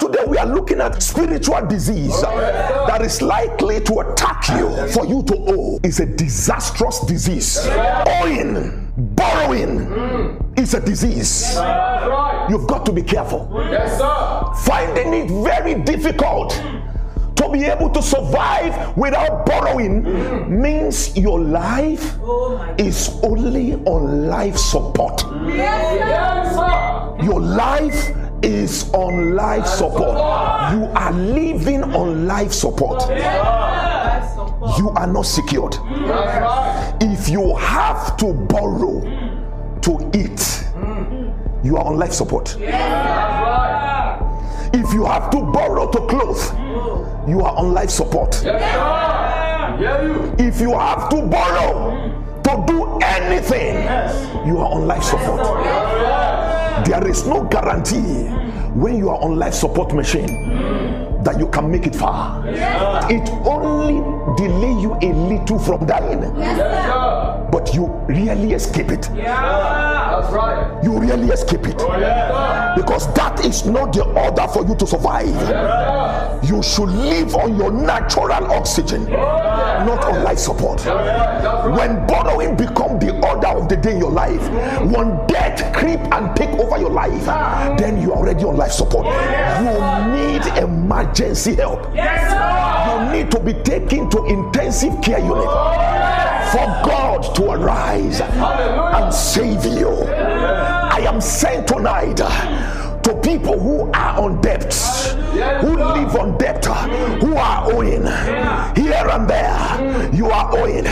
Today we are looking at spiritual disease that is likely to attack you for you to owe. It's a disastrous disease. Owing, borrowing is a disease. You've got to be careful. Yes, sir. Finding it very difficult to be able to survive without borrowing means your life is only on life support. Your life is on life support. You are living on life support. You are not secured. If you have to borrow to eat, you are on life support. If you have to borrow to clothe, you are on life support. If you have to borrow to do anything, you are on life support. There is no guarantee when you are on life support machine that you can make it far. It only delay you a little from dying, Yes. But you really escape it. Yeah, That's right. You really escape it oh, Yes, sir. because that is not the order for you to survive. Yes, sir. You should live on your natural oxygen, oh, not on life support. That's right. When borrowing become the order of the day in your life, when debt creep and take over your life, ah. then you are already on life support. Oh, you need emergency help. Yes. You need to be taken to intensive care unit for God to arise Hallelujah. and save you. I am sent tonight to people who are on debt, who live on debt, who are owing here and there. You are owing.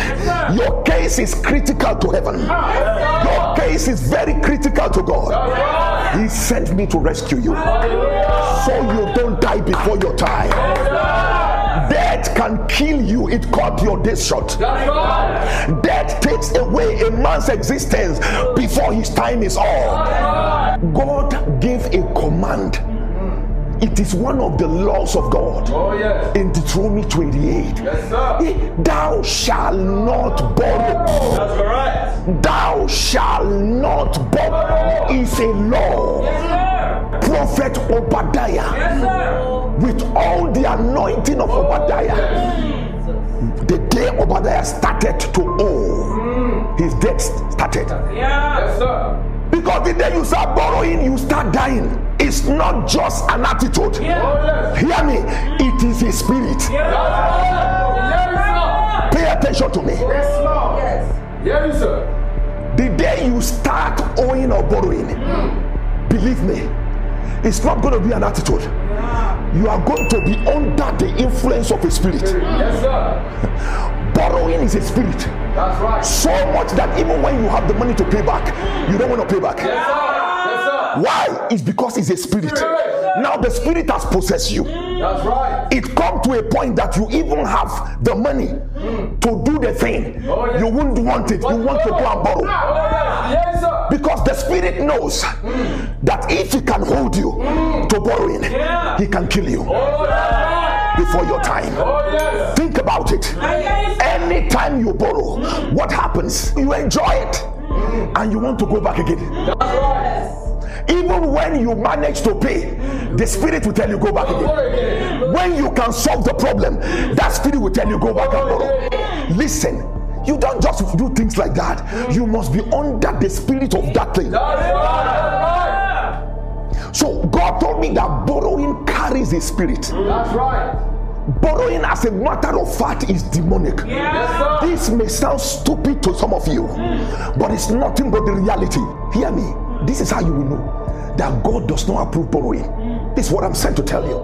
Your case is critical to heaven. Your case is very critical to God. He sent me to rescue you so you don't die before your time. Death can kill you, it cut your days short. Right. Death takes away a man's existence before his time is up. God gave a command. It is one of the laws of God Oh, yes. in Deuteronomy 28. Yes, sir. Thou shalt not borrow. That's correct. Thou shalt not borrow. Is a law. Prophet Obadiah, Yes, sir. With all the anointing of Obadiah, the day Obadiah started to owe, his debt started. Yes, sir. Because the day you start borrowing, you start dying. It's not just an attitude. Oh, yes. Hear me, it is a spirit. Yes, sir. Pay attention to me. Yes, Lord. Yes, sir. The day you start owing or borrowing, believe me, it's not going to be an attitude. You are going to be under the influence of a spirit. Yes, sir. Borrowing is a spirit. That's right. So much that even when you have the money to pay back, you don't want to pay back. Yes, sir. Yes, sir. Why? It's because it's a spirit. Now the spirit has possessed you. That's right. It come to a point that you even have the money to do the thing. Oh, yes. You wouldn't want it. You want to go and borrow. Oh, yes. Yes, sir. Because the spirit knows that if he can hold you to borrowing, he can kill you Oh, before your time. Oh, yes. Think about it. Anytime you borrow, what happens? You enjoy it and you want to go back again. Even when you manage to pay, the spirit will tell you go back again. Again. When you can solve the problem, that spirit will tell you go back and borrow. Listen, you don't just do things like that. You must be under the spirit of that thing. That's right. That's So God told me that borrowing carries a spirit. That's right. Borrowing, as a matter of fact, is demonic. Yes. This may sound stupid to some of you, but it's nothing but the reality. Hear me. This is how you will know that God does not approve borrowing. This is what I'm sent to tell you.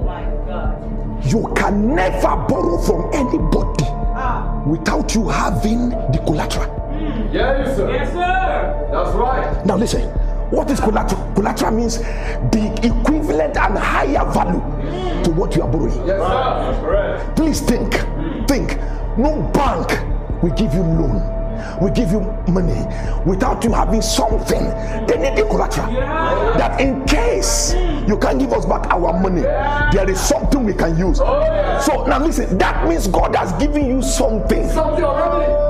You can never borrow from anybody without you having the collateral. Yes, sir. Yes, sir. That's right. Now listen, what is collateral? Collateral means the equivalent and higher value to what you are borrowing. Yes, sir. That's correct. Please think, think. No bank will give you loan, will give you money without you having something. They need a collateral. That in case you can't give us back our money, there is something we can use. So now listen, that means God has given you something Something.